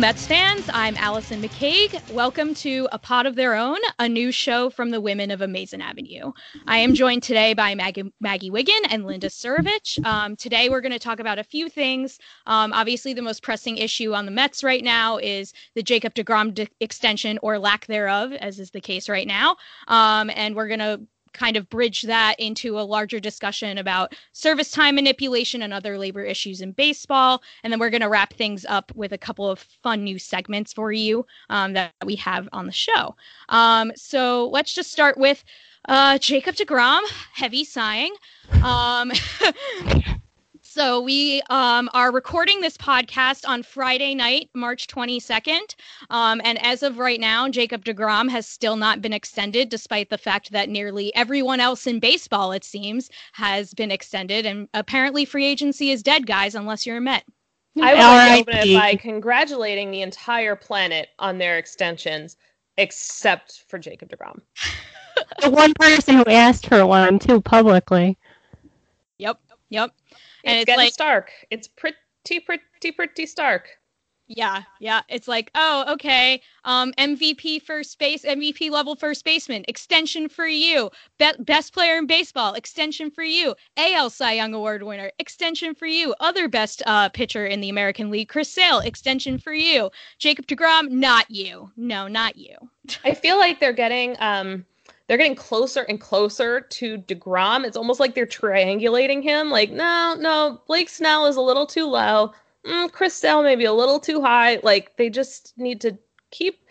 Mets fans. I'm Allison McCague. Welcome to A Pot of Their Own, a new show from the women of Amazin' Avenue. I am joined today by Maggie, Maggie Wiggin and Linda Surovich. Um, today, we're going to talk about a few things. Um, obviously, the most pressing issue on the Mets right now is the Jacob DeGrom de- extension or lack thereof, as is the case right now. Um, and we're going to kind of bridge that into a larger discussion about service time manipulation and other labor issues in baseball. And then we're going to wrap things up with a couple of fun new segments for you um, that we have on the show. Um, so let's just start with uh, Jacob DeGrom, heavy sighing. Um, So we um, are recording this podcast on Friday night, March 22nd. Um, and as of right now, Jacob DeGrom has still not been extended, despite the fact that nearly everyone else in baseball, it seems, has been extended. And apparently, free agency is dead, guys, unless you're a Met. I would like to open it by congratulating the entire planet on their extensions, except for Jacob DeGrom. the one person who asked for one too publicly. Yep, yep. And it's, it's getting like, stark. It's pretty, pretty, pretty stark. Yeah, yeah. It's like, oh, okay. Um, MVP first base, MVP level first baseman, extension for you. Be- best player in baseball, extension for you. AL Cy Young Award winner, extension for you. Other best uh, pitcher in the American League, Chris Sale, extension for you. Jacob Degrom, not you. No, not you. I feel like they're getting um they're getting closer and closer to DeGrom. It's almost like they're triangulating him. Like, no, no, Blake Snell is a little too low. Mm, Chris Sale maybe a little too high. Like, they just need to keep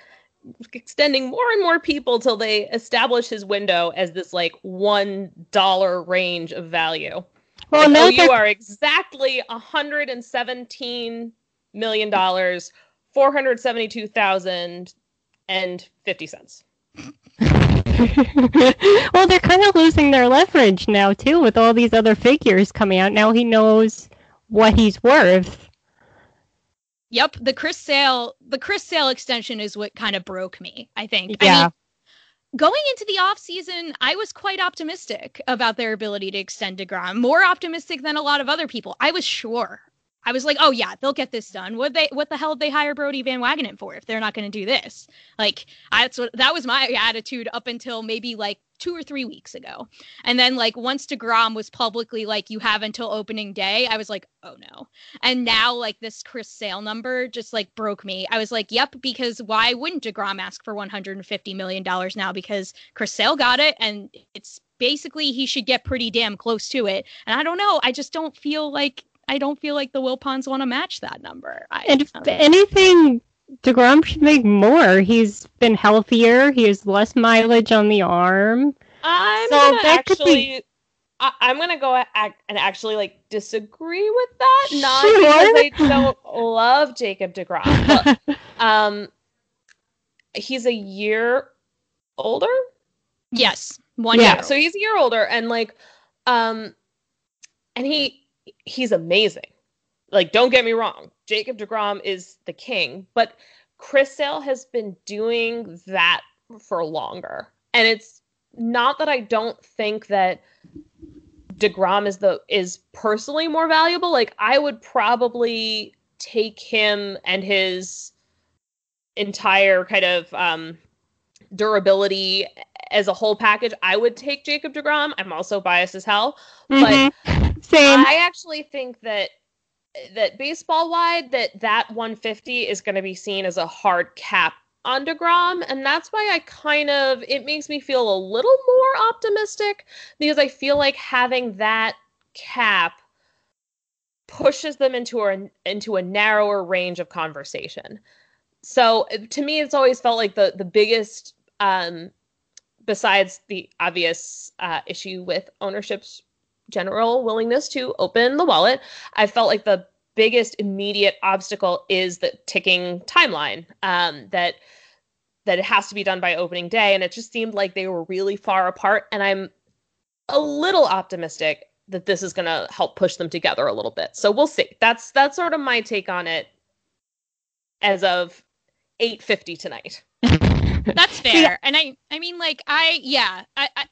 extending more and more people till they establish his window as this like one dollar range of value. Well, like, oh, you are exactly 117 million dollars, four hundred seventy-two thousand and fifty cents. well, they're kind of losing their leverage now too with all these other figures coming out. Now he knows what he's worth. Yep, the Chris Sale the Chris Sale extension is what kind of broke me, I think. I Yeah. mean, going into the offseason, I was quite optimistic about their ability to extend DeGrom. More optimistic than a lot of other people. I was sure. I was like, oh yeah, they'll get this done. What they what the hell did they hire Brodie Van Wagenen for if they're not going to do this? Like I, that's what that was my attitude up until maybe like two or three weeks ago. And then like once DeGrom was publicly like you have until opening day, I was like, oh no. And now like this Chris Sale number just like broke me. I was like, yep, because why wouldn't DeGrom ask for 150 million dollars now? Because Chris Sale got it, and it's basically he should get pretty damn close to it. And I don't know. I just don't feel like I don't feel like the Wilpons want to match that number. I, And if anything, DeGrom should make more. He's been healthier. He has less mileage on the arm. I'm So gonna actually. be- I, I'm gonna go a- and actually like disagree with that. Not Sure. because I don't love Jacob Degrom. But, um, he's a year older. yes, one yeah, year. so he's a year older, and like, um, and he he's amazing. Like, don't get me wrong, Jacob Degrom is the king, but Chris Sale has been doing that for longer, and it's not that I don't think that DeGrom is the is personally more valuable. Like, I would probably take him and his entire kind of um durability as a whole package, I would take Jacob DeGrom. I'm also biased as hell, but Mhm. Same. I actually think that that baseball wide that that 150 is going to be seen as a hard cap on DeGrom, and that's why I kind of it makes me feel a little more optimistic because I feel like having that cap pushes them into a into a narrower range of conversation. So to me, it's always felt like the the biggest, um, besides the obvious uh, issue with ownership's general willingness to open the wallet, I felt like the biggest immediate obstacle is the ticking timeline. Um, that that it has to be done by opening day, and it just seemed like they were really far apart. And I'm a little optimistic that this is going to help push them together a little bit. So we'll see. That's that's sort of my take on it as of 8:50 tonight. That's fair. And I I mean like I yeah, I, I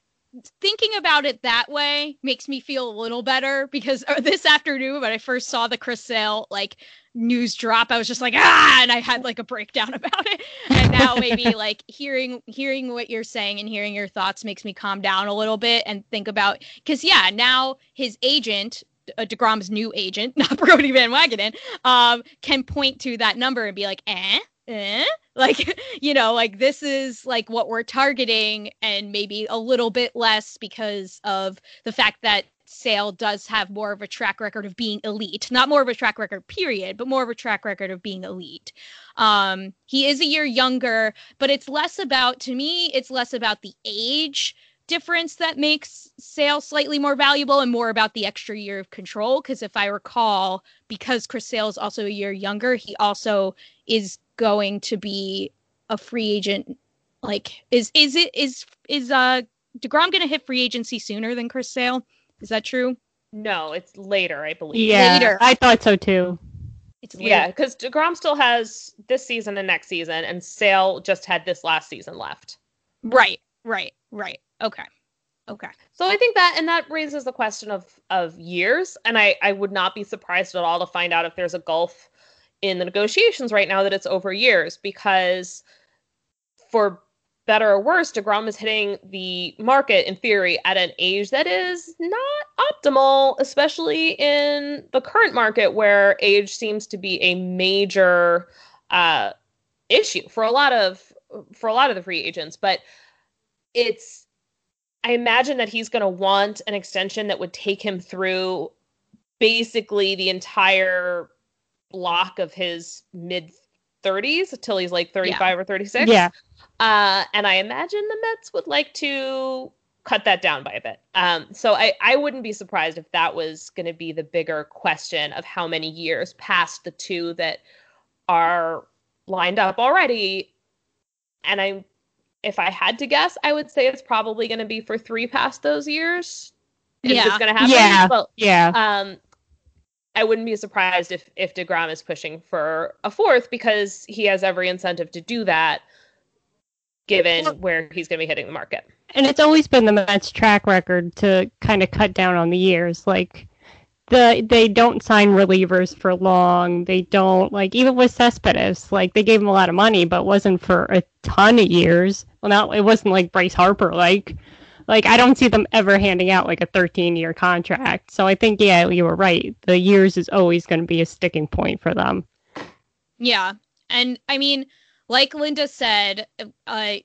thinking about it that way makes me feel a little better because uh, this afternoon when I first saw the Chris Sale like news drop, I was just like ah and I had like a breakdown about it. And now maybe like hearing hearing what you're saying and hearing your thoughts makes me calm down a little bit and think about cuz yeah, now his agent uh, DeGrom's new agent, not Brodie Van Wagenen, um, can point to that number and be like, eh, eh, like you know like this is like what we're targeting and maybe a little bit less because of the fact that sale does have more of a track record of being elite. Not more of a track record period but more of a track record of being elite. Um he is a year younger but it's less about to me it's less about the age difference that makes sale slightly more valuable and more about the extra year of control. Because if i recall because chris sale is also a year younger he also is going to be a free agent like is is it is is uh DeGrom going to hit free agency sooner than Chris Sale? Is that true? No, it's later, I believe. Yeah, Later. I thought so too. It's Yeah, because Degrom still has this season and next season, and Sale just had this last season left. Right, right, right. Okay. Okay. So I think that, and that raises the question of of years, and I I would not be surprised at all to find out if there's a gulf in the negotiations right now that it's over years because for better or worse, DeGrom is hitting the market in theory at an age that is not optimal, especially in the current market where age seems to be a major uh, issue for a lot of for a lot of the free agents. But it's I imagine that he's going to want an extension that would take him through basically the entire block of his mid 30s until he's like 35 or 36. Yeah. Uh, and I imagine the Mets would like to cut that down by a bit. Um, so I, I wouldn't be surprised if that was going to be the bigger question of how many years past the two that are lined up already. And I, if I had to guess, I would say it's probably going to be for three past those years. If Yeah. it's going to happen. Yeah. But, Yeah. um, I wouldn't be surprised if if Degrom is pushing for a fourth because he has every incentive to do that, given where he's going to be hitting the market. And it's always been the Mets' track record to kind of cut down on the years. Like the they don't sign relievers for long. They don't like even with Cespedes, like they gave him a lot of money, but wasn't for a ton of years. Well, not it wasn't like Bryce Harper. Like like I don't see them ever handing out like a 13 year contract. So I think yeah, you were right. The years is always going to be a sticking point for them. Yeah. And I mean, like Linda said, uh,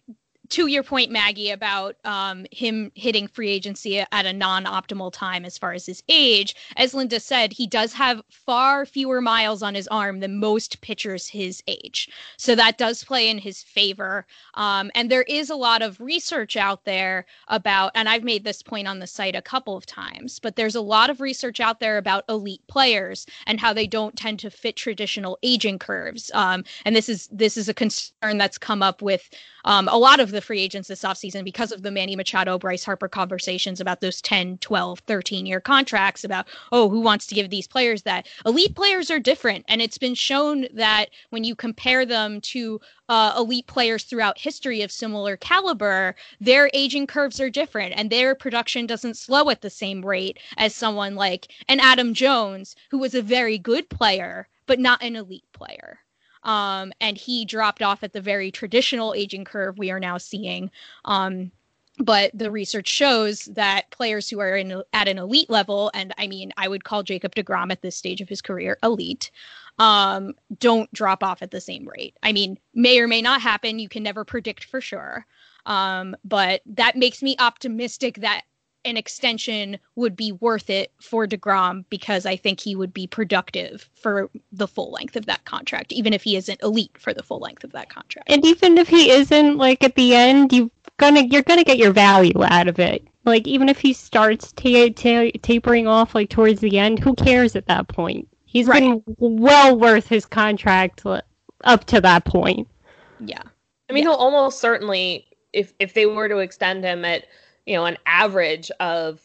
to your point, Maggie, about um, him hitting free agency at a non optimal time as far as his age, as Linda said, he does have far fewer miles on his arm than most pitchers his age. So that does play in his favor. Um, and there is a lot of research out there about, and I've made this point on the site a couple of times, but there's a lot of research out there about elite players and how they don't tend to fit traditional aging curves. Um, and this is this is a concern that's come up with um, a lot of the free agents this offseason because of the Manny Machado, Bryce Harper conversations about those 10, 12, 13 year contracts about, oh, who wants to give these players that? Elite players are different. And it's been shown that when you compare them to uh, elite players throughout history of similar caliber, their aging curves are different and their production doesn't slow at the same rate as someone like an Adam Jones, who was a very good player, but not an elite player um, and he dropped off at the very traditional aging curve we are now seeing. Um, but the research shows that players who are in at an elite level, and I mean, I would call Jacob Degrom at this stage of his career elite, um, don't drop off at the same rate. I mean, may or may not happen. You can never predict for sure. Um, but that makes me optimistic that an extension would be worth it for DeGrom because I think he would be productive for the full length of that contract, even if he isn't elite for the full length of that contract. And even if he isn't, like at the end, you gonna you're gonna get your value out of it. Like even if he starts ta- ta- tapering off like towards the end, who cares at that point? He's Right. been well worth his contract up to that point. Yeah. I mean, he'll almost certainly, if if they were to extend him at, you know, an average of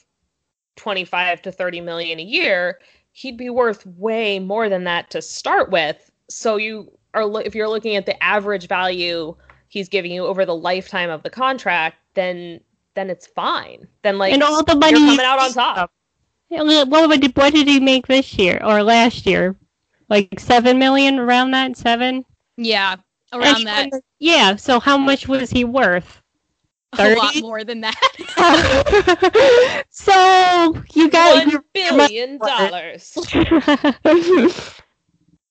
twenty five to thirty million a year, he'd be worth way more than that to start with. So you are, if you're looking at the average value he's giving you over the lifetime of the contract, then then it's fine. Then like and all the money you're coming out on top. Uh, yeah, What would what did he make this year or last year? Like seven million around that seven. Yeah. Around And- that. Yeah. So how much was he worth? A lot more than that. so you got One your- billion dollars.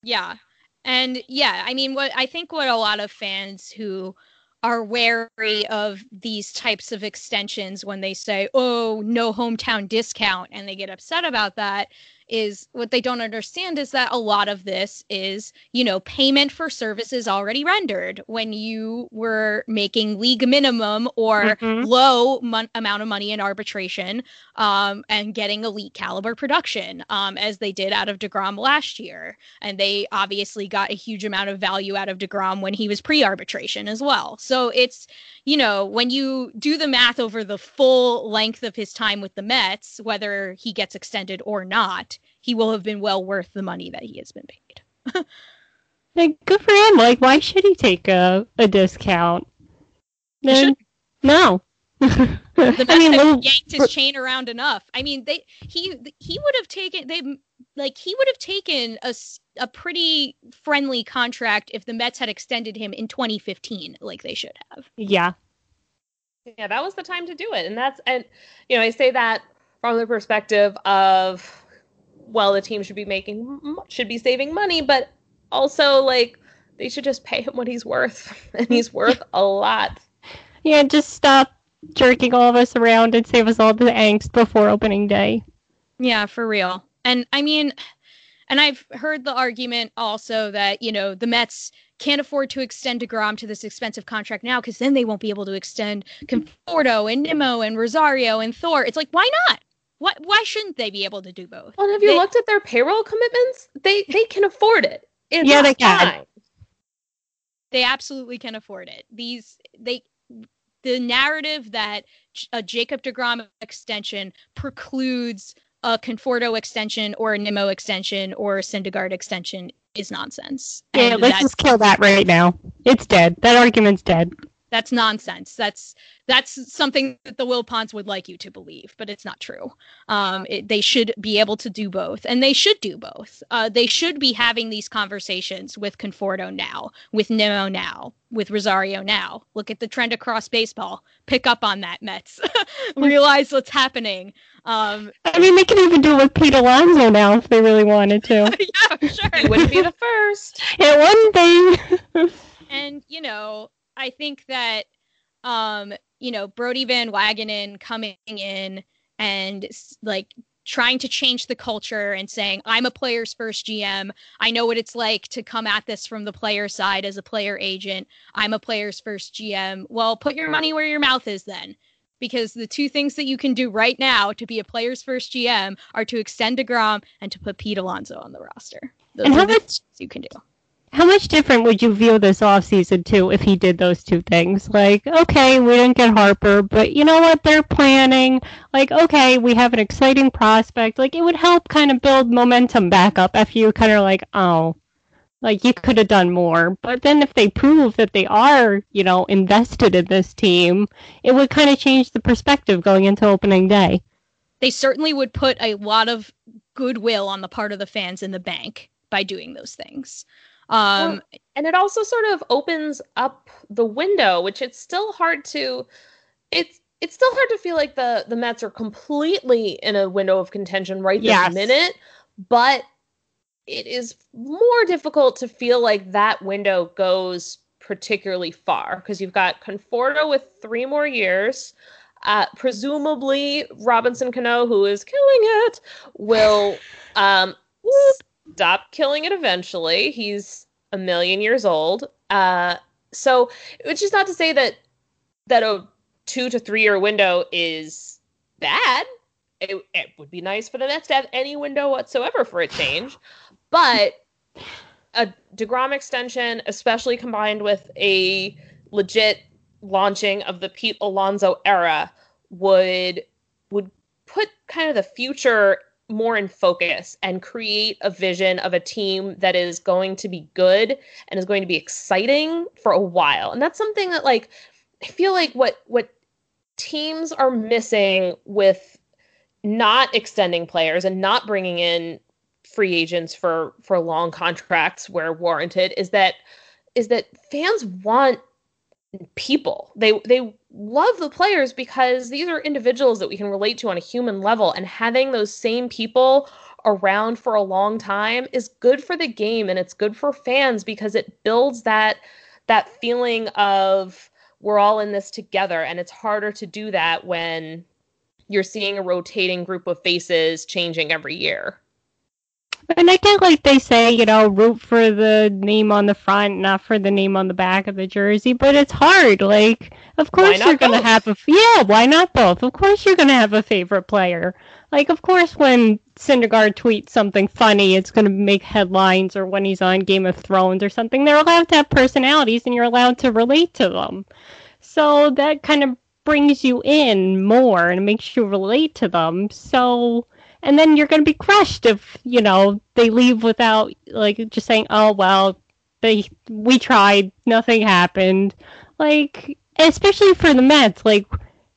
Yeah. And yeah, I mean what I think what a lot of fans who are wary of these types of extensions when they say, "Oh, no hometown discount," and they get upset about that is what they don't understand is that a lot of this is, you know, payment for services already rendered when you were making league minimum or Mhm. low mon- amount of money in arbitration um, and getting elite caliber production um, as they did out of DeGrom last year. And they obviously got a huge amount of value out of DeGrom when he was pre arbitration as well. So it's, you know, when you do the math over the full length of his time with the Mets, whether he gets extended or not, he will have been well worth the money that he has been paid. Like, good for him. Like, why should he take a, a discount? He no. The Mets I mean, have little- yanked his chain around enough. I mean, they he he would have taken they like he would have taken a s- a pretty friendly contract if the Mets had extended him in 2015, like they should have. yeah. yeah that was the time to do it and that's and you know i say that from the perspective of well the team should be making should be saving money but also like they should just pay him what he's worth and he's worth a lot Yeah, just stop jerking all of us around and save us all the angst before opening day. Yeah, for real. And I mean, and I've heard the argument also that, you know, the Mets can't afford to extend DeGrom to this expensive contract now because then they won't be able to extend Conforto and Nimmo and Rosario and Thor. It's like, why not? Why, why shouldn't they be able to do both? well have you They- looked at their payroll commitments they they can afford it it's Yeah, they can. fine. They absolutely can afford it. These, they, the narrative that J- a Jacob DeGrom extension precludes a Conforto extension or a Nimmo extension or a Syndergaard extension is nonsense. Yeah, And let's just kill that right now. It's dead. That argument's dead. That's nonsense. That's that's something that the Wilpons would like you to believe, but it's not true. Um, it, they should be able to do both, and they should do both. Uh, they should be having these conversations with Conforto now, with Nimmo now, with Rosario now. Look at the trend across baseball. Pick up on that, Mets. Realize what's happening. Um, I mean, they can even do it with Pete Alonso now if they really wanted to. yeah, sure. He wouldn't be the first. It wouldn't be. and you know i think that um you know brodie van wagenen coming in and like trying to change the culture and saying i'm a player's first gm i know what it's like to come at this from the player side as a player agent i'm a player's first gm well put your money where your mouth is then because the two things that you can do right now to be a player's first gm are to extend DeGrom and to put Pete Alonso on the roster. Those And are how the much- things you can do? How much different would you view this offseason too if he did those two things? Like, okay, we didn't get Harper, but you know what? They're planning. Like, okay, we have an exciting prospect. Like, it would help kind of build momentum back up after you kind of like, oh, like you could have done more. But then if they prove that they are, you know, invested in this team, it would kind of change the perspective going into opening day. they certainly would put a lot of goodwill on the part of the fans in the bank by doing those things. Um, Well, and it also sort of opens up the window, which it's still hard to it's it's still hard to feel like the the Mets are completely in a window of contention right this Yes. minute, but it is more difficult to feel like that window goes particularly far because you've got Conforto with three more years. Uh, presumably, Robinson Cano, who is killing it, will um, stop killing it eventually. He's a million years old. Uh, so, which is not to say that that a two to three year window is bad. It, it would be nice for the Mets to have any window whatsoever for a change, but a Degrom extension, especially combined with a legit launching of the Pete Alonso era, would would put kind of the future more in focus and create a vision of a team that is going to be good and is going to be exciting for a while. And that's something that like I feel like what what teams are missing with not extending players and not bringing in free agents for for long contracts where warranted is that is that fans want people. They they love the players because these are individuals that we can relate to on a human level and having those same people around for a long time is good for the game and it's good for fans because it builds that that feeling of we're all in this together and it's harder to do that when you're seeing a rotating group of faces changing every year. And I get like they say, you know, root for the name on the front, not for the name on the back of the jersey. But it's hard. Like, of course you're gonna have a f- yeah. Why not both? Of course you're gonna have a favorite player. Like, of course when Syndergaard tweets something funny, it's gonna make headlines. Or when he's on Game of Thrones or something, they're allowed to have personalities, and you're allowed to relate to them. So that kind of brings you in more and makes you relate to them. So and then you're going to be crushed if you know they leave without like just saying oh well they we tried nothing happened. Like especially for the mets like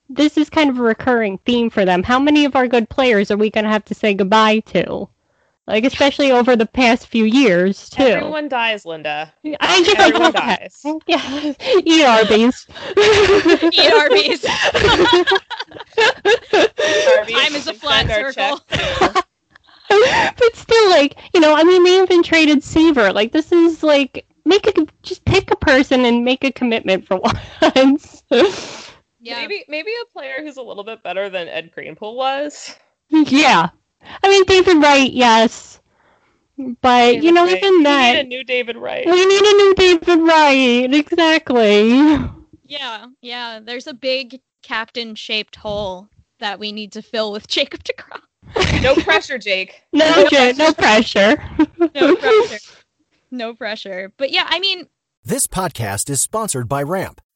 this is kind of a recurring theme for them. How many of our good players are we going to have to say goodbye to like especially over the past few years too Everyone dies, Linda. I get Everyone that. dies. yeah eat arby's eat Arby's. Arby's, Time is a flat circle. but still, like you know, I mean, they even traded Seaver. Like this is like make a just pick a person and make a commitment for once. Yeah. Maybe maybe a player who's a little bit better than Ed Kranepool was. yeah, I mean David Wright, yes, but you know Right. even We that need a new David Wright. we need a new David Wright. Exactly. Yeah, yeah. There's a big captain shaped hole that we need to fill with Jacob DeGrom. No pressure, Jake. No, J- no pressure. No pressure. No pressure. But yeah, I mean, This podcast is sponsored by Ramp.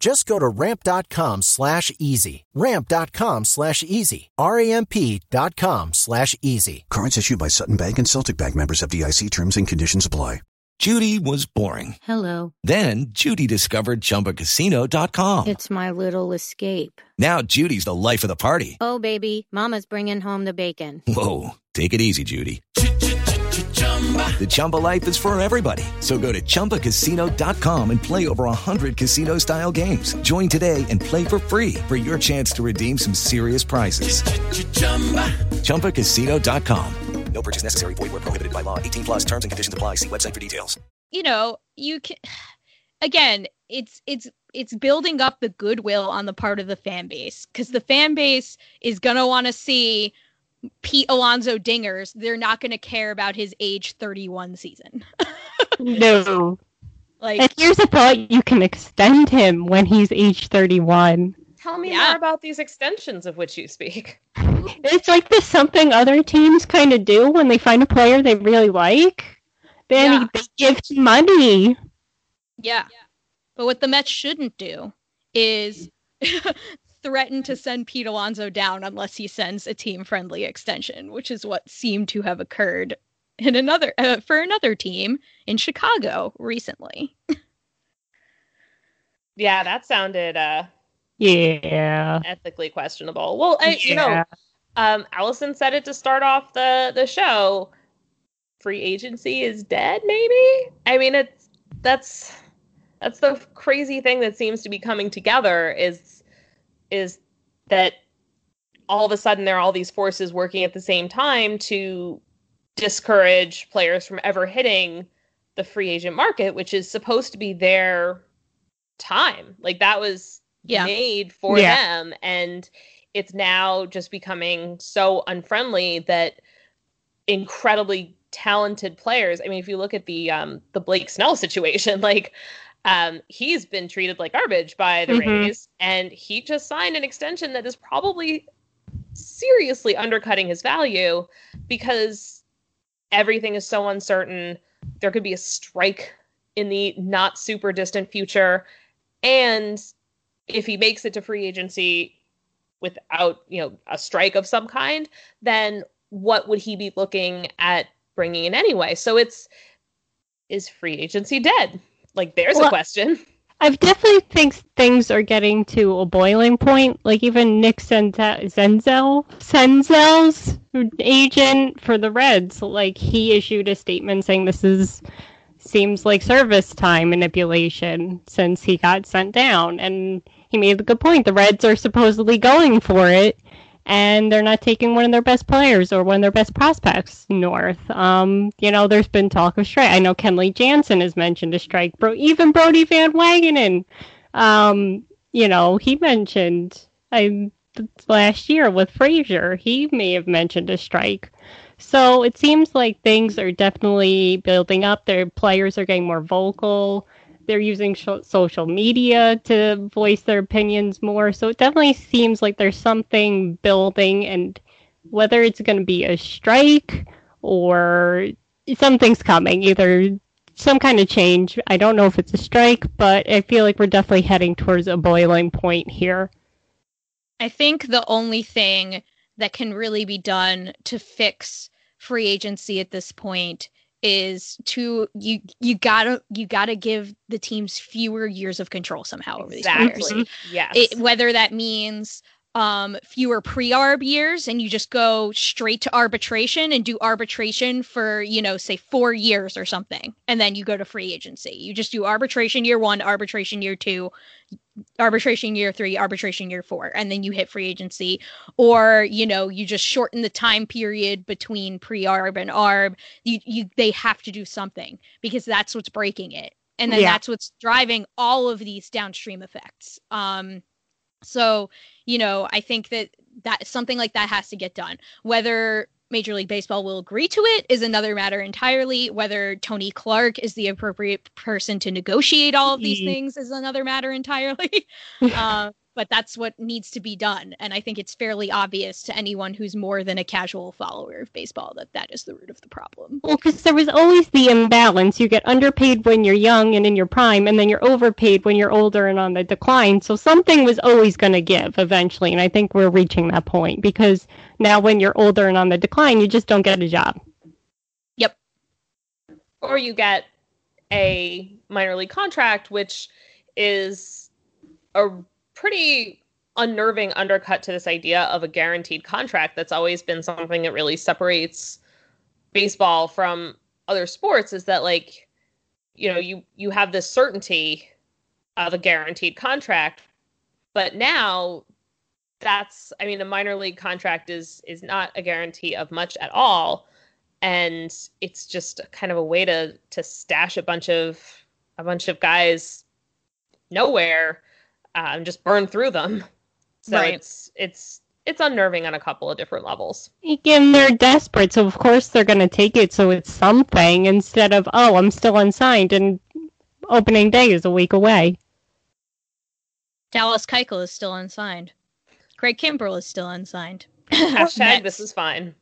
Just go to ramp.com slash easy. Ramp.com slash easy. R-A-M-P dot com slash easy. Cards issued by Sutton Bank and Celtic Bank members FDIC terms and conditions apply. Judy was boring. Hello. Then Judy discovered ChumbaCasino.com. It's my little escape. Now Judy's the life of the party. Oh, baby, mama's bringing home the bacon. Whoa, take it easy, Judy. The Chumba life is for everybody. So go to ChumbaCasino.com and play over 100 casino-style games. Join today and play for free for your chance to redeem some serious prizes. ChumbaCasino.com. No purchase necessary. Void where prohibited by law. 18 plus terms and conditions apply. See website for details. You know, you can again, it's it's it's building up the goodwill on the part of the fan base because the fan base is gonna want to see Pete Alonso dingers. They're not gonna care about his age 31 season. no. Like, and here's a thought: you can extend him when he's age 31. Tell me Yeah. more about these extensions of which you speak. It's like this something other teams kind of do when they find a player they really like. Then Yeah. they give him money. Yeah. But what the Mets shouldn't do is threaten to send Pete Alonso down unless he sends a team friendly extension, which is what seemed to have occurred in another uh, for another team in Chicago recently. Yeah, that sounded uh Yeah. ethically questionable. Well, I, you know, um, Allison said it to start off the the show. Free agency is dead. Maybe. I mean, it's that's that's the crazy thing that seems to be coming together is is that all of a sudden there are all these forces working at the same time to discourage players from ever hitting the free agent market, which is supposed to be their time. Like that was Yeah. made for Yeah. them and it's now just becoming so unfriendly that incredibly talented players. I mean, if you look at the um the Blake Snell situation, like um he's been treated like garbage by the Mhm. Rays and he just signed an extension that is probably seriously undercutting his value because everything is so uncertain. There could be a strike in the not super distant future and if he makes it to free agency without, you know, a strike of some kind, then what would he be looking at bringing in anyway? So it's is free agency dead? Like there's a question. I've definitely think things are getting to a boiling point. Like even Nick Senzel, Senzel, Senzel's agent for the Reds, like he issued a statement saying this is seems like service time manipulation since he got sent down, and he made a good point. The Reds are supposedly going for it, and they're not taking one of their best players or one of their best prospects north. Um, you know, there's been talk of strike. I know Kenley Jansen has mentioned a strike. Bro, even Brodie Van Wagenen, um, you know, he mentioned I last year with Frazier, he may have mentioned a strike. So it seems like things are definitely building up. Their players are getting more vocal. They're using sho social media to voice their opinions more. So it definitely seems like there's something building, and whether it's going to be a strike or something's coming, either some kind of change. I don't know if it's a strike, but I feel like we're definitely heading towards a boiling point here. I think the only thing that can really be done to fix free agency at this point is to you you gotta you gotta give the teams fewer years of control somehow over these players. Exactly. Yes. It, whether that means um, fewer pre-arb years and you just go straight to arbitration and do arbitration for you know say four years or something and then you go to free agency you just do arbitration year one arbitration year two arbitration year three arbitration year four and then you hit free agency or you know you just shorten the time period between pre-arb and arb you, you they have to do something because that's what's breaking it and then Yeah. that's what's driving all of these downstream effects um so, you know, I think that that something like that has to get done. Whether Major League Baseball will agree to it is another matter entirely. Whether Tony Clark is the appropriate person to negotiate all of these things is another matter entirely. uh, but that's what needs to be done. And I think it's fairly obvious to anyone who's more than a casual follower of baseball that that is the root of the problem. Well, because there was always the imbalance. You get underpaid when you're young and in your prime, and then you're overpaid when you're older and on the decline. So something was always going to give eventually. And I think we're reaching that point because now when you're older and on the decline, you just don't get a job. Yep. or you get a minor league contract, which is a pretty unnerving undercut to this idea of a guaranteed contract. That's always been something that really separates baseball from other sports. Is that like, you know, you you have this certainty of a guaranteed contract, but now that's I mean a minor league contract is is not a guarantee of much at all and it's just kind of a way to to stash a bunch of a bunch of guys nowhere uh, and just burn through them so Right. it's it's it's unnerving on a couple of different levels Again, they're desperate, so of course they're going to take it so it's something instead of, oh, I'm still unsigned and opening day is a week away. Dallas Keuchel is still unsigned. Craig Kimbrel is still unsigned. hashtag this is fine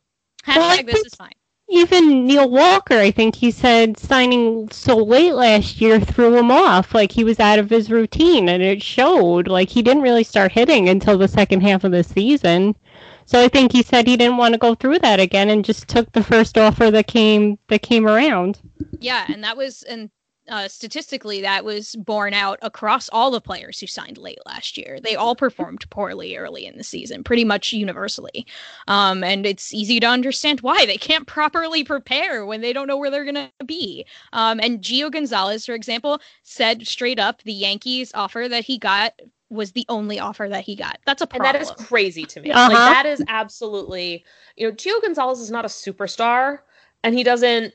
Hashtag Well, I this is fine. Even Neil Walker, I think he said signing so late last year threw him off. Like he was out of his routine, and it showed. Like he didn't really start hitting until the second half of the season. So I think he said he didn't want to go through that again, and just took the first offer that came that came around. Yeah, and that was and uh, statistically that was borne out across all the players who signed late last year. They all performed poorly early in the season, pretty much universally. Um, and it's easy to understand why they can't properly prepare when they don't know where they're going to be. Um, and Gio Gonzalez, for example, said straight up the Yankees offer that he got was the only offer that he got. That's a and problem. that is crazy to me Uh-huh. like that is absolutely you know Gio Gonzalez is not a superstar and he doesn't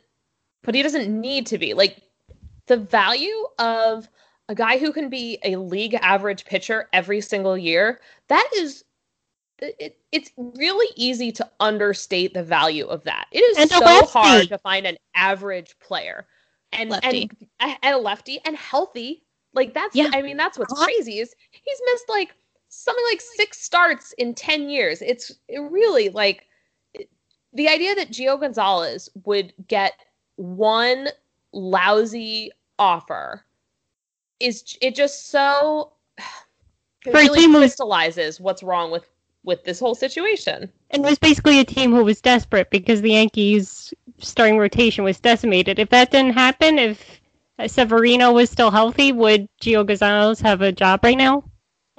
but he doesn't need to be like the value of a guy who can be a league average pitcher every single year that is it, it's really easy to understate the value of that it is And so hard to find an average player and Lefty. and and a lefty and healthy like that's Yeah. i mean that's what's Uh-huh. crazy is he's missed like something like six starts in 10 years it's it really like the idea that Gio Gonzalez would get one lousy offer is it just so it For really crystallizes what's wrong with with this whole situation. And it was basically a team who was desperate because the Yankees' starting rotation was decimated. If that didn't happen, if Severino was still healthy, would Gio Gonzalez have a job right now?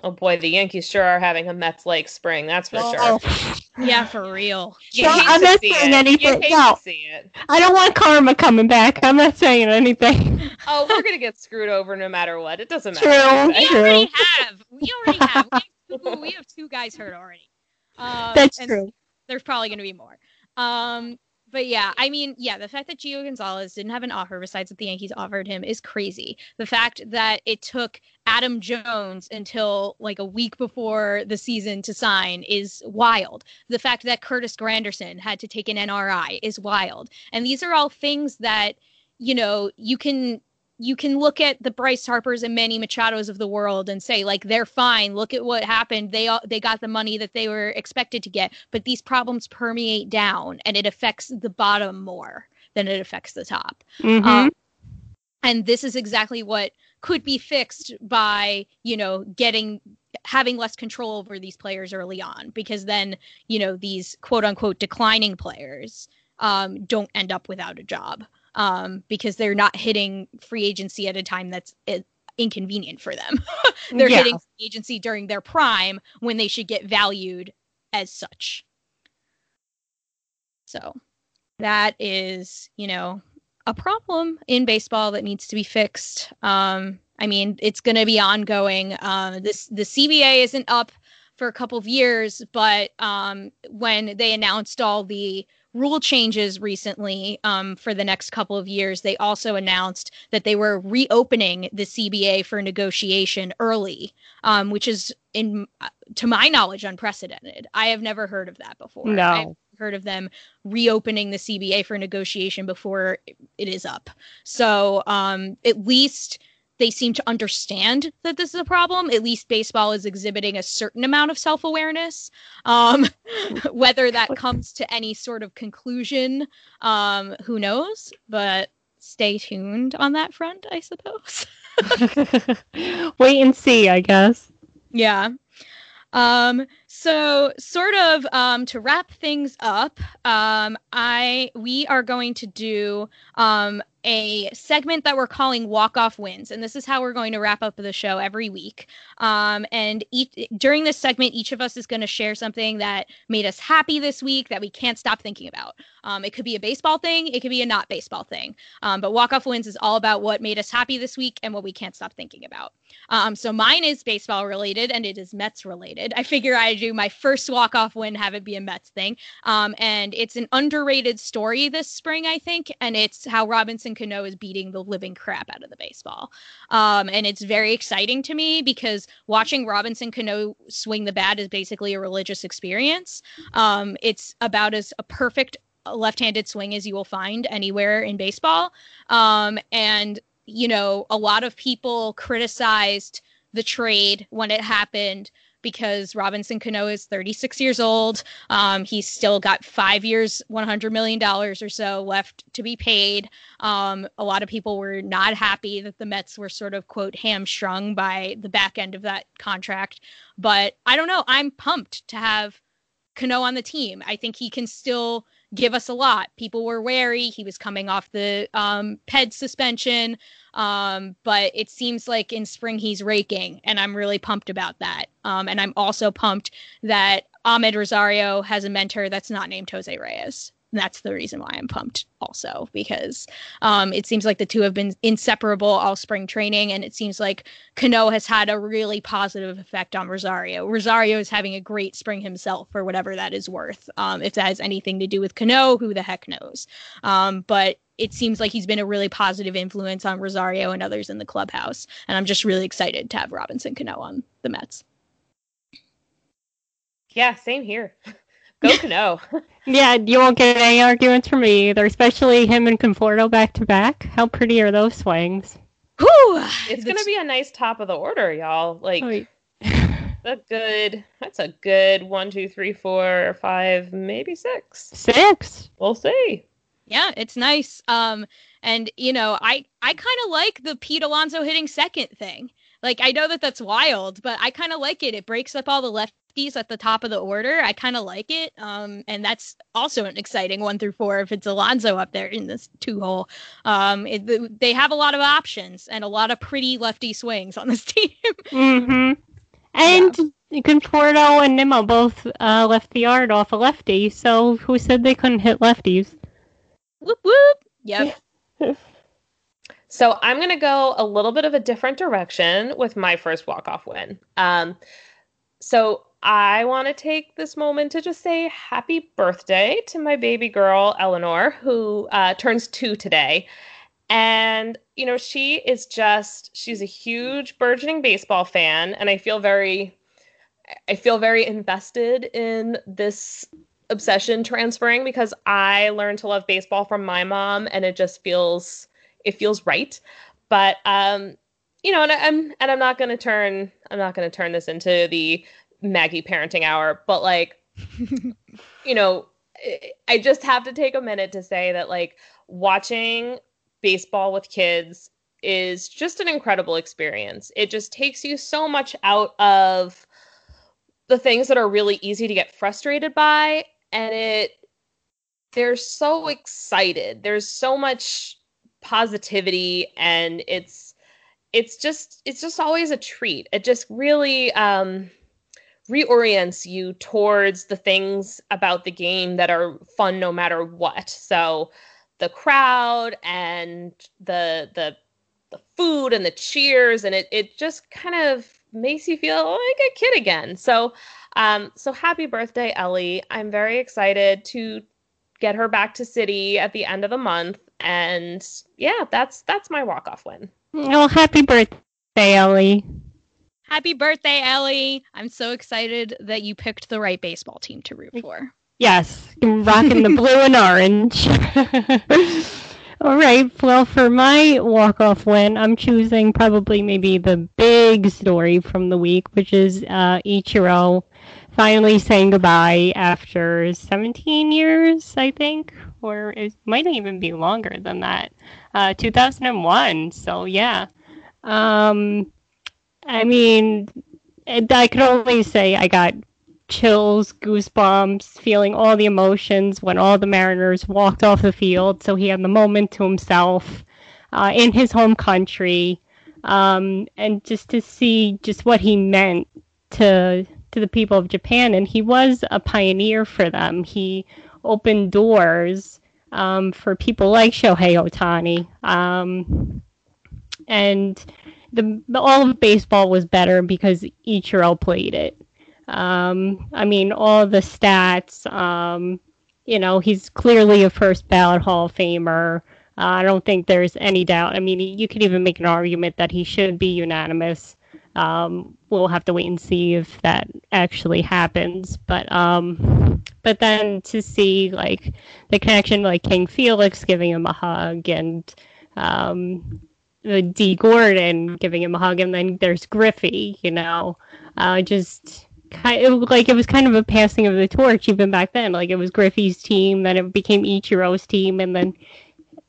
Oh boy, the Yankees sure are having a Mets like spring, that's for Oh. sure. yeah, for real. You No, I'm not saying it. anything. You hate No. to see it. I don't want karma coming back. I'm not saying anything. Oh, we're gonna get screwed over no matter what. It doesn't matter. True. matter. We True. already have. We already have. We have, two, we have two guys hurt already. Um, That's true. There's probably going to be more. Um, but yeah, I mean, yeah, the fact that Gio Gonzalez didn't have an offer besides what the Yankees offered him is crazy. The fact that it took Adam Jones until like a week before the season to sign is wild. The fact that Curtis Granderson had to take an NRI is wild. And these are all things that, you know, you can you can look at the Bryce Harpers and Manny Machados of the world and say like they're fine. Look at what happened. They all, they got the money that they were expected to get, but these problems permeate down and it affects the bottom more than it affects the top. Mhm. Um, and this is exactly what could be fixed by you know getting having less control over these players early on because then you know these quote unquote declining players um, don't end up without a job um, because they're not hitting free agency at a time that's it, inconvenient for them. They're Yeah. hitting free agency during their prime when they should get valued as such. So that is, you know, a problem in baseball that needs to be fixed. Um, I mean, it's going to be ongoing. Um, this the CBA isn't up for a couple of years, but um, when they announced all the rule changes recently um, for the next couple of years, they also announced that they were reopening the CBA for negotiation early, um, which is, in to my knowledge, unprecedented. I have never heard of that before. No. I've heard of them reopening the CBA for negotiation before it is up. So um, at least they seem to understand that this is a problem. At least baseball is exhibiting a certain amount of self awareness. Um, whether that comes to any sort of conclusion, um, who knows? But stay tuned on that front, I suppose. Wait and see, I guess. Yeah. Um, so sort of um, to wrap things up, um, I we are going to do um, a segment that we're calling walk off wins, and this is how we're going to wrap up the show every week. Um, and each, during this segment, each of us is going to share something that made us happy this week that we can't stop thinking about. Um, it could be a baseball thing, it could be a not baseball thing. Um, but walk off wins is all about what made us happy this week and what we can't stop thinking about. Um, so mine is baseball related and it is Mets related. I figure I do my first walk off win, have it be a Mets thing. Um, and it's an underrated story this spring, I think, and it's how Robinson Cano is beating the living crap out of the baseball. Um, and it's very exciting to me because watching Robinson Cano swing the bat is basically a religious experience. Um, it's about as a perfect left-handed swing as you will find anywhere in baseball. Um, and you know, a lot of people criticized the trade when it happened because Robinson Cano is 36 years old. Um, he's still got five years, $100 million or so left to be paid. Um, a lot of people were not happy that the Mets were sort of, quote, hamstrung by the back end of that contract. But I don't know. I'm pumped to have Cano on the team. I think he can still give us a lot. People were wary. He was coming off the um, PED suspension. Um, but it seems like in spring he's raking, and I'm really pumped about that. Um, and I'm also pumped that Amed Rosario has a mentor that's not named Jose Reyes. That's the reason why I'm pumped also because um, it seems like the two have been inseparable all spring training, and it seems like Cano has had a really positive effect on Rosario. Rosario is having a great spring himself, for whatever that is worth. Um, if that has anything to do with Cano, who the heck knows? Um, but it seems like he's been a really positive influence on Rosario and others in the clubhouse, and I'm just really excited to have Robinson Cano on the Mets. Yeah, same here. Go Cano. Yeah, you won't get any arguments from me either, especially him and Conforto back to back. How pretty are those swings? Whew, it's gonna be a nice top of the order, y'all. Like Oh, a good that's a good one, two, three, four, five, maybe six. Six. We'll see. Yeah, it's nice. Um, and you know, I I kind of like the Pete Alonso hitting second thing. Like I know that that's wild, but I kind of like it. It breaks up all the lefties at the top of the order. I kind of like it. Um, and that's also an exciting one through four if it's Alonso up there in this two hole. Um, it, they have a lot of options and a lot of pretty lefty swings on this team. Mm-hmm. And Conforto and Nimmo both uh, left the yard off a lefty, so who said they couldn't hit lefties? whoop whoop. Yep. So I'm going to go a little bit of a different direction with my first walk-off win. Um, so I want to take this moment to just say happy birthday to my baby girl Eleanor, who uh, turns two today. And you know, she is just she's a huge burgeoning baseball fan, and I feel very, I feel very invested in this obsession transferring because I learned to love baseball from my mom, and it just feels it feels right. But um, you know, and I, I'm and I'm not gonna turn I'm not gonna turn this into the Maggie parenting hour, but like, you know, I- just have to take a minute to say that like watching baseball with kids is just an incredible experience. It just takes you so much out of the things that are really easy to get frustrated by and it they're so excited. There's so much positivity and it's it's just it's just always a treat. It just really um, reorients you towards the things about the game that are fun no matter what. So the crowd and the the the food and the cheers and it it just kind of makes you feel like a kid again. So um so happy birthday Ellie. I'm very excited to get her back to Citi at the end of the month and yeah, that's that's my walk-off win. Oh, happy birthday, Ellie. Happy birthday, Ellie. I'm so excited that you picked the right baseball team to root for. Yes, rocking the blue and orange. All right. Well, for my walk-off win, I'm choosing probably maybe the big story from the week, which is uh, Ichiro finally saying goodbye after 17 years, I think, or it might even be longer than that. Uh, 2001. So yeah. Um, I mean, I could only say I got chills, goosebumps, feeling all the emotions when all the Mariners walked off the field. So he had the moment to himself uh, in his home country, um, and just to see just what he meant to to the people of Japan. And he was a pioneer for them. He opened doors um, for people like Shohei Ohtani. Um, and the all of baseball was better because Ichiro played it. Um, I mean, all the stats. Um, you know, he's clearly a first ballot Hall of Famer. Uh, I don't think there's any doubt. I mean, you could even make an argument that he should be unanimous. Um, we'll have to wait and see if that actually happens. But um, but then to see like the connection, like King Felix giving him a hug and um, Dee Gordon giving him a hug, and then there's Griffey, you know, uh, just kind of like it was kind of a passing of the torch even back then. Like it was Griffey's team, then it became Ichiro's team, and then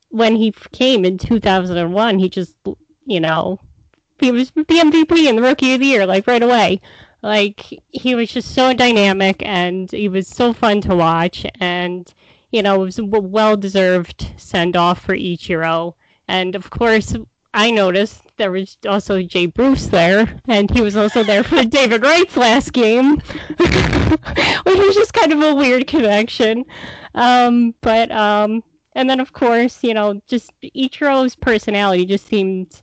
when he came in 2001, he just, you know, he was the MVP and the Rookie of the Year, like right away. Like he was just so dynamic, and he was so fun to watch, and you know, it was a well deserved send off for Ichiro. And of course, I noticed there was also Jay Bruce there, and he was also there for David Wright's last game, which was just kind of a weird connection. Um, but um, and then of course, you know, just Ichiro's personality just seemed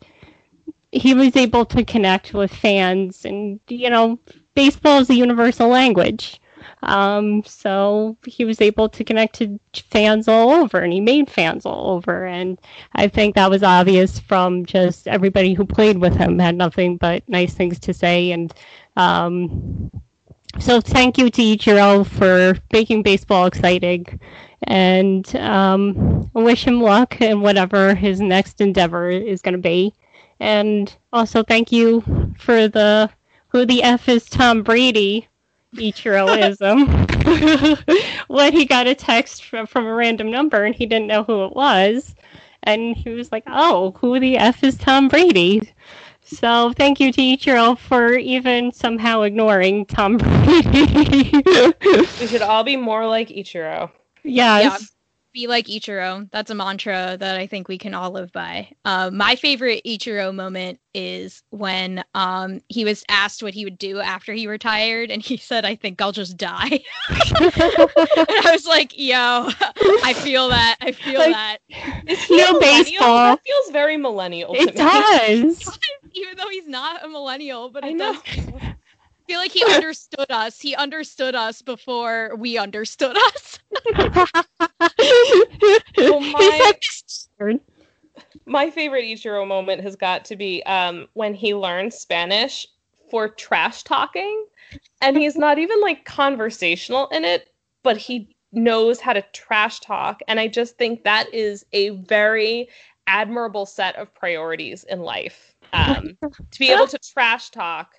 he was able to connect with fans, and you know, baseball is a universal language. Um, so he was able to connect to fans all over, and he made fans all over. And I think that was obvious from just everybody who played with him had nothing but nice things to say. And um, so thank you to Ichiro for making baseball exciting, and um, wish him luck in whatever his next endeavor is going to be. And also thank you for the who the f is Tom Brady Ichiroism when he got a text from, from a random number and he didn't know who it was. And he was like, oh, who the F is Tom Brady? So thank you to Ichiro for even somehow ignoring Tom Brady. we should all be more like Ichiro. Yes. Yeah, be like Ichiro. That's a mantra that I think we can all live by. Um, my favorite Ichiro moment is when um, he was asked what he would do after he retired, and he said, "I think I'll just die." and I was like, "Yo, I feel that. I feel Like, that." Is he No a baseball. That feels very millennial. to It me. does. Even though he's not a millennial, but I it know. does feel, feel like he understood us. He understood us before we understood us. Well, my- like this nerd. My favorite Ichiro moment has got to be um, when he learned Spanish for trash talking, and he's not even like conversational in it, but he knows how to trash talk, and I just think that is a very admirable set of priorities in life. Um, to be able to trash talk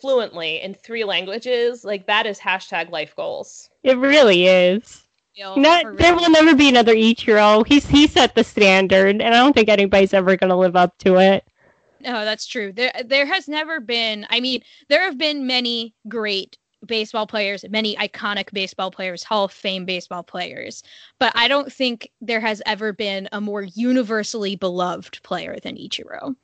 fluently in three languages, like that is hashtag life goals. It really is. Feel Not, for there will never be another Ichiro. He's he set the standard, and I don't think anybody's ever going to live up to it. No, that's true. There there has never been I mean, there have been many great baseball players, many iconic baseball players, Hall of Fame baseball players, but I don't think there has ever been a more universally beloved player than Ichiro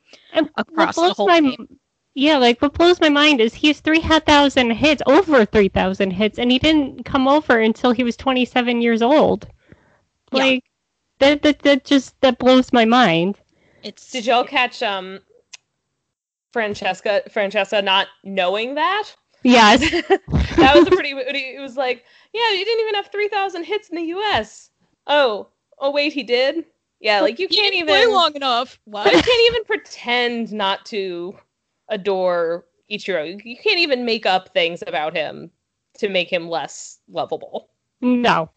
across the blows whole my- game. Yeah, like what blows my mind is he has 3,000 hits, over 3,000 hits, and he didn't come over until he was 27 years old. Yeah. Like, that, that, that just, that blows my mind. It's Did y'all catch um Francesa Francesa not knowing that? Yes. that was a pretty it was like, yeah, he didn't even have 3000 hits in the US. Oh, oh wait, he did? Yeah, like you can't even play long enough. What? But you can't even pretend not to adore Ichiro. You- You can't even make up things about him to make him less lovable. No.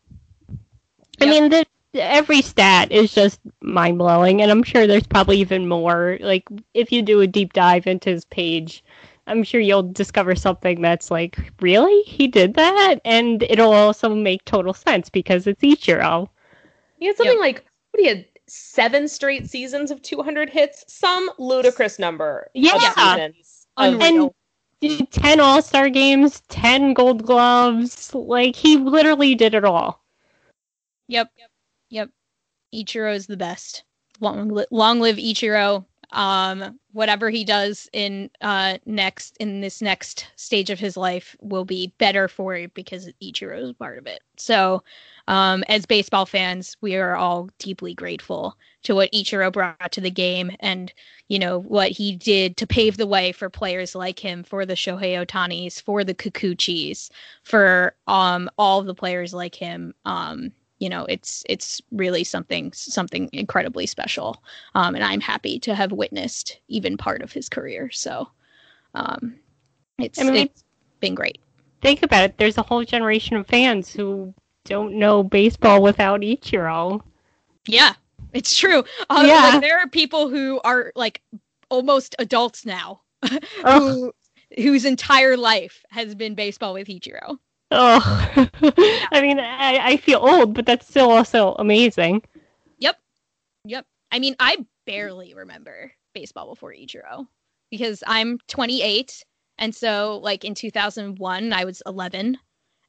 I mean, the, every stat is just mind blowing, and I'm sure there's probably even more. Like, if you do a deep dive into his page, I'm sure you'll discover something that's like, really? He did that? And it'll also make total sense because it's Ichiro. He had something like what he had seven straight seasons of 200 hits, some ludicrous number. Yeah. of seasons of- And 10 All Star games, 10 Gold Gloves. Like, he literally did it all. Yep. Yep. Ichiro is the best. Long, li- long live Ichiro. Um, whatever he does in uh next in this next stage of his life will be better for it because Ichiro is part of it. So, um, as baseball fans, we are all deeply grateful to what Ichiro brought to the game and you know what he did to pave the way for players like him, for the Shohei Ohtanis, for the Kikuchis, for um all the players like him. Um, you know it's it's really something something incredibly special um, and i'm happy to have witnessed even part of his career so um, it's, I mean, it's been great Think about it. There's a whole generation of fans who don't know baseball without Ichiro. yeah it's true uh, Yeah. like, there are people who are like almost adults now who whose entire life has been baseball with ichiro Oh, I mean, I, I feel old, but that's still also amazing. Yep. Yep. I mean, I barely remember baseball before Ichiro because I'm 28 and so like in 2001 I was 11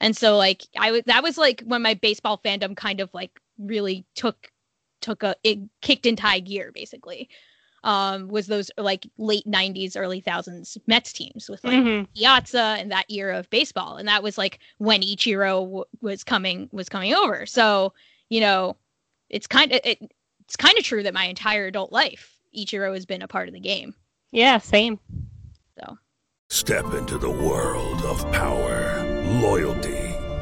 and so like I was that was like when my baseball fandom kind of like really took took a it kicked into high gear basically. Um was those like late 90s early thousands Mets teams with like Mhm. Piazza and that era of baseball and that was like when Ichiro w- was coming was coming over. So, you know, it's kind of it, it's kind of true that my entire adult life Ichiro has been a part of the game. Yeah, same. So Step into the world of power, loyalty,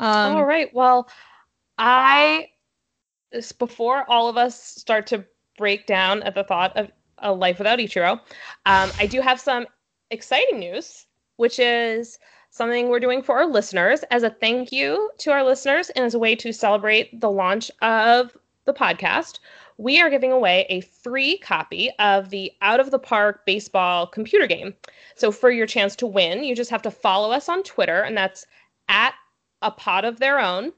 Um, all right. Well, I before all of us start to break down at the thought of a life without Ichiro, um, I do have some exciting news, which is something we're doing for our listeners as a thank you to our listeners and as a way to celebrate the launch of the podcast. We are giving away a free copy of the Out of the Park baseball computer game. So, for your chance to win, you just have to follow us on Twitter, and that's at a pod of their own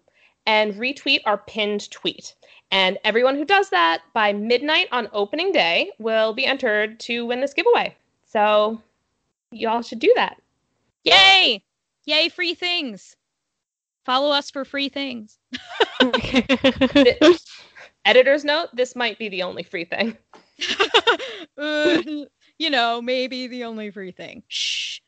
and retweet our pinned tweet. And everyone who does that by midnight on opening day will be entered to win this giveaway. So y'all should do that. Yay! Yay, free things. Follow us for free things. Editor's note, this might be the only free thing. Uh, you know, maybe the only free thing. Shh.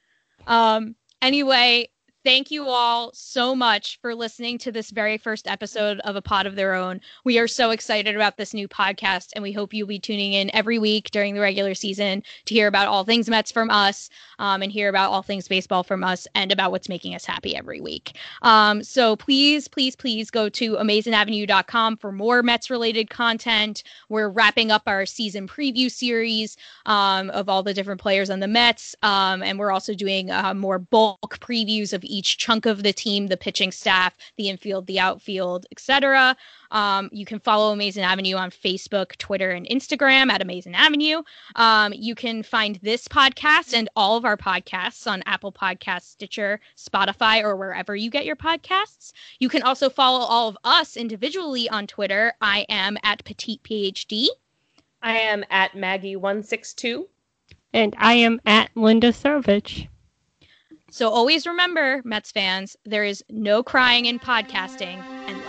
Um, anyway, thank you all so much for listening to this very first episode of A Pod of Their Own. We are so excited about this new podcast, and we hope you'll be tuning in every week during the regular season to hear about all things Mets from us um, and hear about all things baseball from us and about what's making us happy every week. Um, so please, please, please go to amazinavenue.com for more Mets related content. We're wrapping up our season preview series um, of all the different players on the Mets, um, and we're also doing uh, more bulk previews of each chunk of the team, the pitching staff, the infield, the outfield, etc. Um, you can follow Amazin' Avenue on Facebook, Twitter, and Instagram at Amazin' Avenue. Um, you can find this podcast and all of our podcasts on Apple Podcasts, Stitcher, Spotify, or wherever you get your podcasts. You can also follow all of us individually on Twitter. I am at Petite PhD. I am at Maggie162. And I am at Linda Surovich. So always remember, Mets fans, there is no crying in podcasting, and